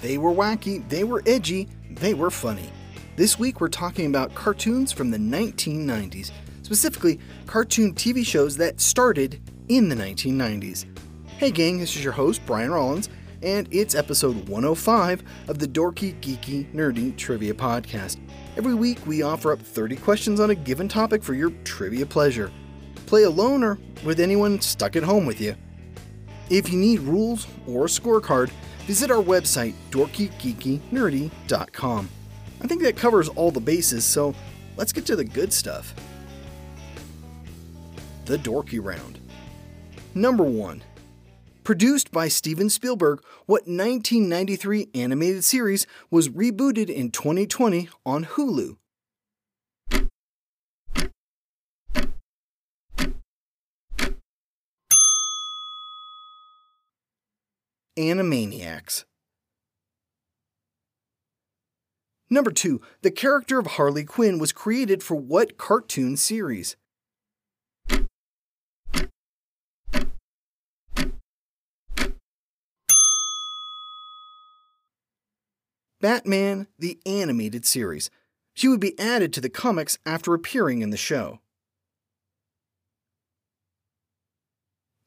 They were wacky, they were edgy, they were funny. This week we're talking about cartoons from the 1990s, specifically cartoon TV shows that started in the 1990s. Hey gang, this is your host, Brian Rollins, and it's episode 105 of the Dorky, Geeky, Nerdy Trivia Podcast. Every week we offer up 30 questions on a given topic for your trivia pleasure. Play alone or with anyone stuck at home with you. If you need rules or a scorecard, visit our website, dorkygeekynerdy.com. I think that covers all the bases, so let's get to the good stuff. The Dorky Round. Number 1. Produced by Steven Spielberg, what 1993 animated series was rebooted in 2020 on Hulu? Animaniacs. Number 2. The character of Harley Quinn was created for what cartoon series? Batman, the animated series. She would be added to the comics after appearing in the show.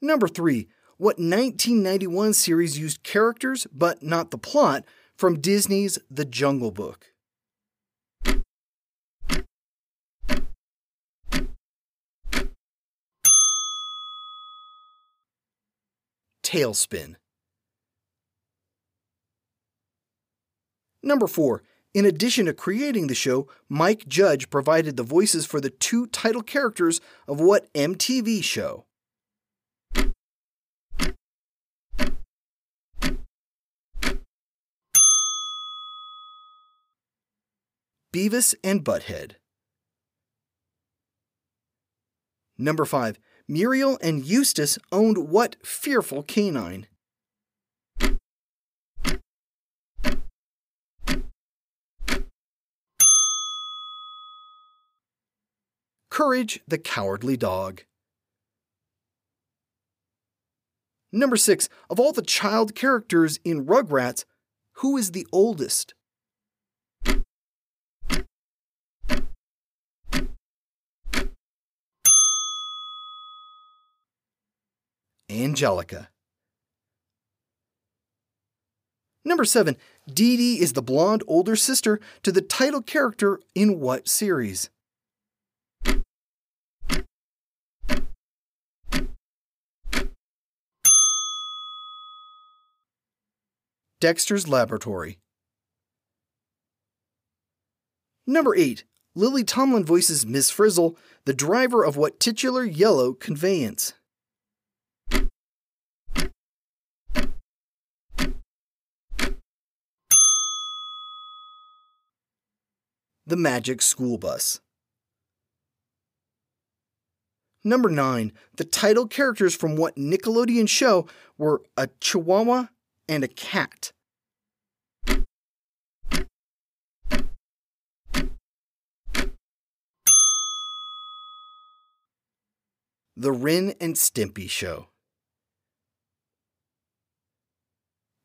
Number 3. What 1991 series used characters, but not the plot, from Disney's The Jungle Book? TaleSpin. Number 4. In addition to creating the show, Mike Judge provided the voices for the two title characters of what MTV show? Beavis and Butthead. Number 5. Muriel and Eustace owned what fearful canine? Courage the Cowardly Dog. Number 6. Of all the child characters in Rugrats, who is the oldest? Angelica. Number 7. Dee Dee is the blonde older sister to the title character in what series? Dexter's Laboratory. Number 8. Lily Tomlin voices Miss Frizzle, the driver of what titular yellow conveyance? The Magic School Bus. Number 9. The title characters from what Nickelodeon show were a chihuahua and a cat? The Ren and Stimpy Show.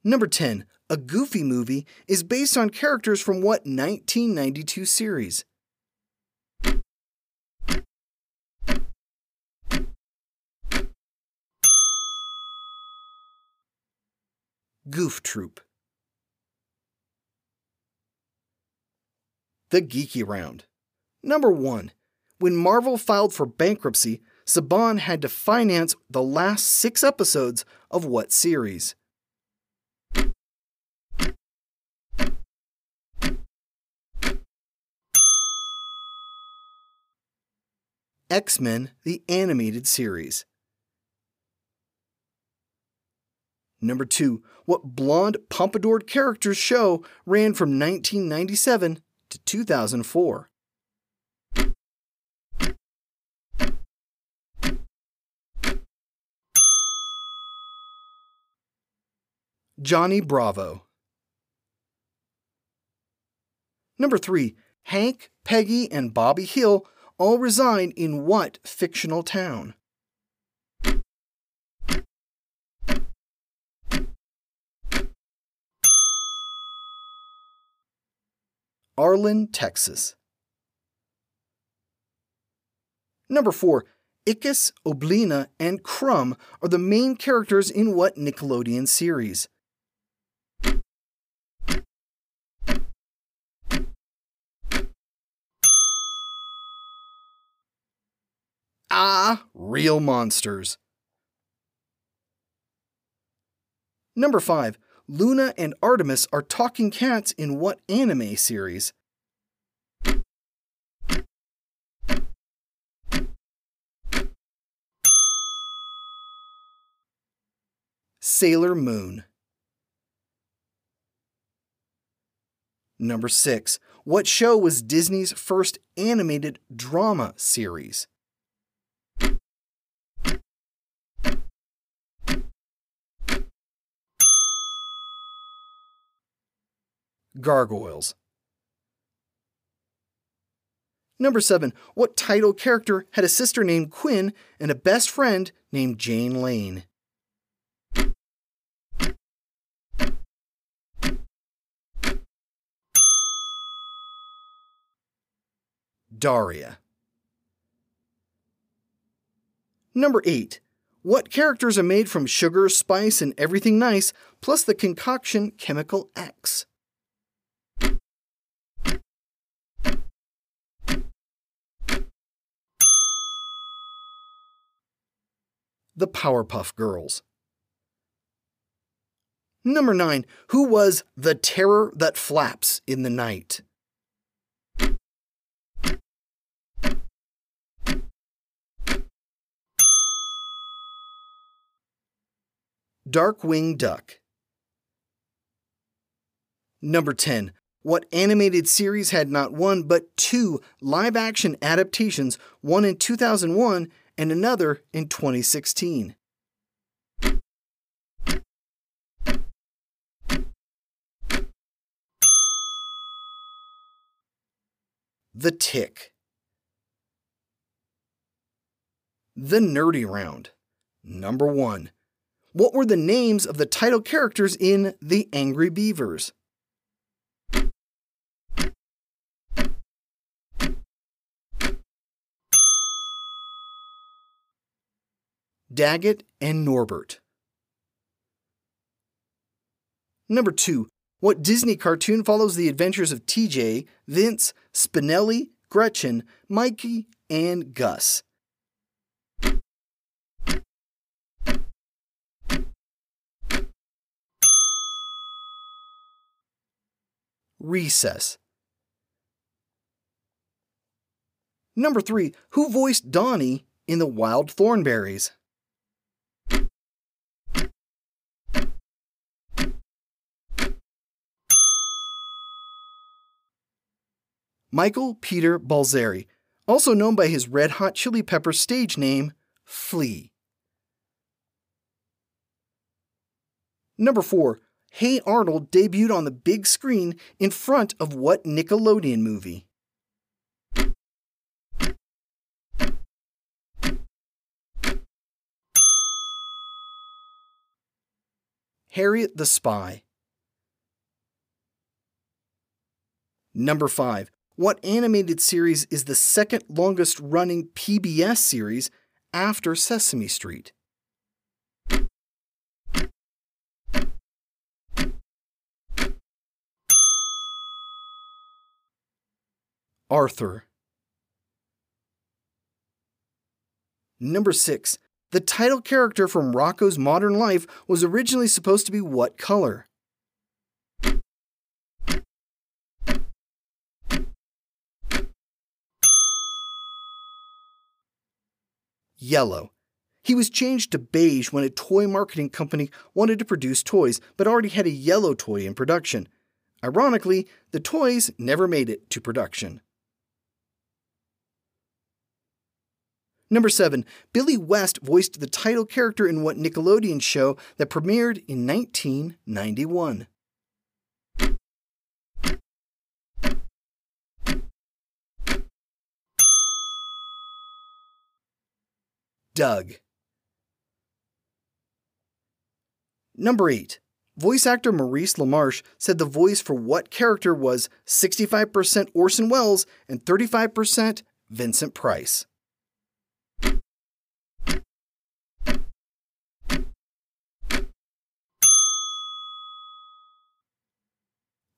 Number 10. A Goofy movie is based on characters from what 1992 series? Goof Troop. The Geeky Round. Number 1. When Marvel filed for bankruptcy, Saban had to finance the last six episodes of what series? X Men, the animated series. Number 2. What blonde pompadoured characters show ran from 1997 to 2004? Johnny Bravo. Number 3. Hank, Peggy, and Bobby Hill all reside in what fictional town? Arlen, Texas. Number 4. Ickis, Oblina, and Krumm are the main characters in what Nickelodeon series? Ah, real monsters. Number 5. Luna and Artemis are talking cats in what anime series? Sailor Moon. Number 6. What show was Disney's first animated drama series? Gargoyles. Number 7. What title character had a sister named Quinn and a best friend named Jane Lane? Daria. Number 8. What characters are made from sugar, spice, and everything nice, plus the concoction Chemical X? The Powerpuff Girls. Number 9. Who was the terror that flaps in the night? Darkwing Duck. Number 10. What animated series had not one but two live action adaptations, one in 2001 and another in 2016? The Tick. The Nerdy Round. Number 1. What were the names of the title characters in The Angry Beavers? Daggett and Norbert. Number 2. What Disney cartoon follows the adventures of TJ, Vince, Spinelli, Gretchen, Mikey, and Gus? Recess. Number 3. Who voiced Donnie in The Wild Thornberrys? Michael Peter Balzary, also known by his Red Hot Chili Pepper stage name, Flea. Number 4. Hey Arnold debuted on the big screen in front of what Nickelodeon movie? Harriet the Spy. Number 5. What animated series is the second longest running PBS series after Sesame Street? Arthur. Number 6. The title character from Rocko's Modern Life was originally supposed to be what color? Yellow. He was changed to beige when a toy marketing company wanted to produce toys but already had a yellow toy in production. Ironically, the toys never made it to production. Number 7. Billy West voiced the title character in what Nickelodeon show that premiered in 1991? Doug. Number 8. Voice actor Maurice LaMarche said the voice for what character was 65% Orson Welles and 35% Vincent Price.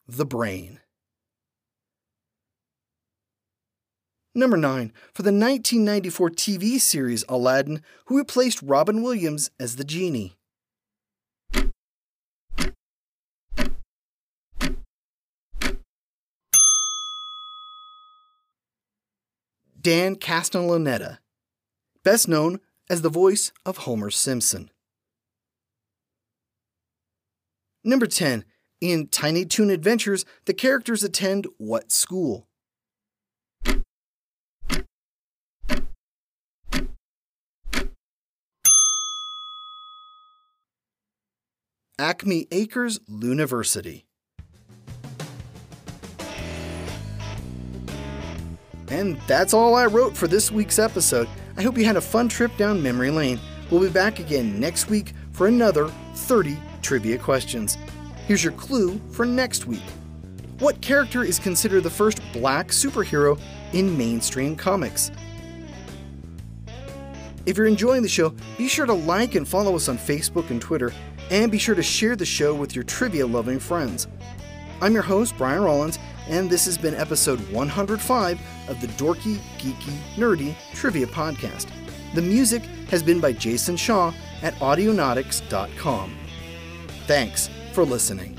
The Brain. Number 9. For the 1994 TV series Aladdin, who replaced Robin Williams as the genie. Dan Castellaneta, best known as the voice of Homer Simpson. Number 10. In Tiny Toon Adventures, the characters attend what school? Acme Acres University. And that's all I wrote for this week's episode. I hope you had a fun trip down memory lane. We'll be back again next week for another 30 trivia questions. Here's your clue for next week. What character is considered the first black superhero in mainstream comics? If you're enjoying the show, be sure to like and follow us on Facebook and Twitter and be sure to share the show with your trivia loving friends. I'm your host, Brian Rollins, and this has been episode 105 of the Dorky, Geeky, Nerdy Trivia Podcast. The music has been by Jason Shaw at Audionautix.com. Thanks for listening.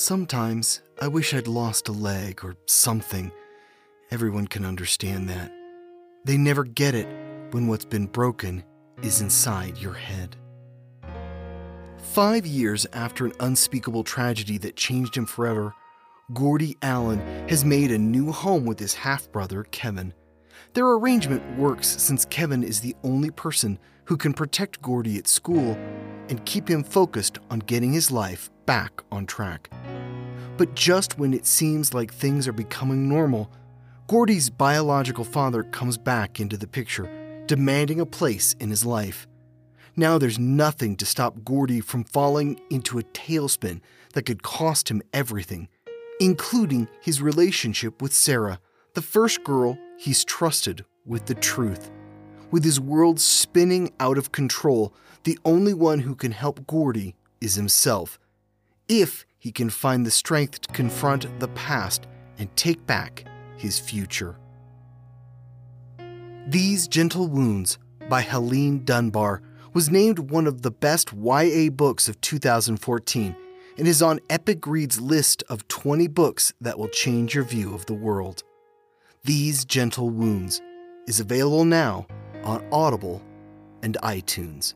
Sometimes I wish I'd lost a leg or something. Everyone can understand that. They never get it when what's been broken is inside your head. Five years after an unspeakable tragedy that changed him forever, Gordy Allen has made a new home with his half brother, Kevin. Their arrangement works since Kevin is the only person who can protect Gordy at school and keep him focused on getting his life back on track. But just when it seems like things are becoming normal, Gordy's biological father comes back into the picture, demanding a place in his life. Now there's nothing to stop Gordy from falling into a tailspin that could cost him everything, including his relationship with Sarah, the first girl he's trusted with the truth. With his world spinning out of control, the only one who can help Gordy is himself. If he can find the strength to confront the past and take back his future. These Gentle Wounds by Helene Dunbar was named one of the best YA books of 2014 and is on Epic Reads list of 20 books that will change your view of the world. These Gentle Wounds is available now on Audible and iTunes.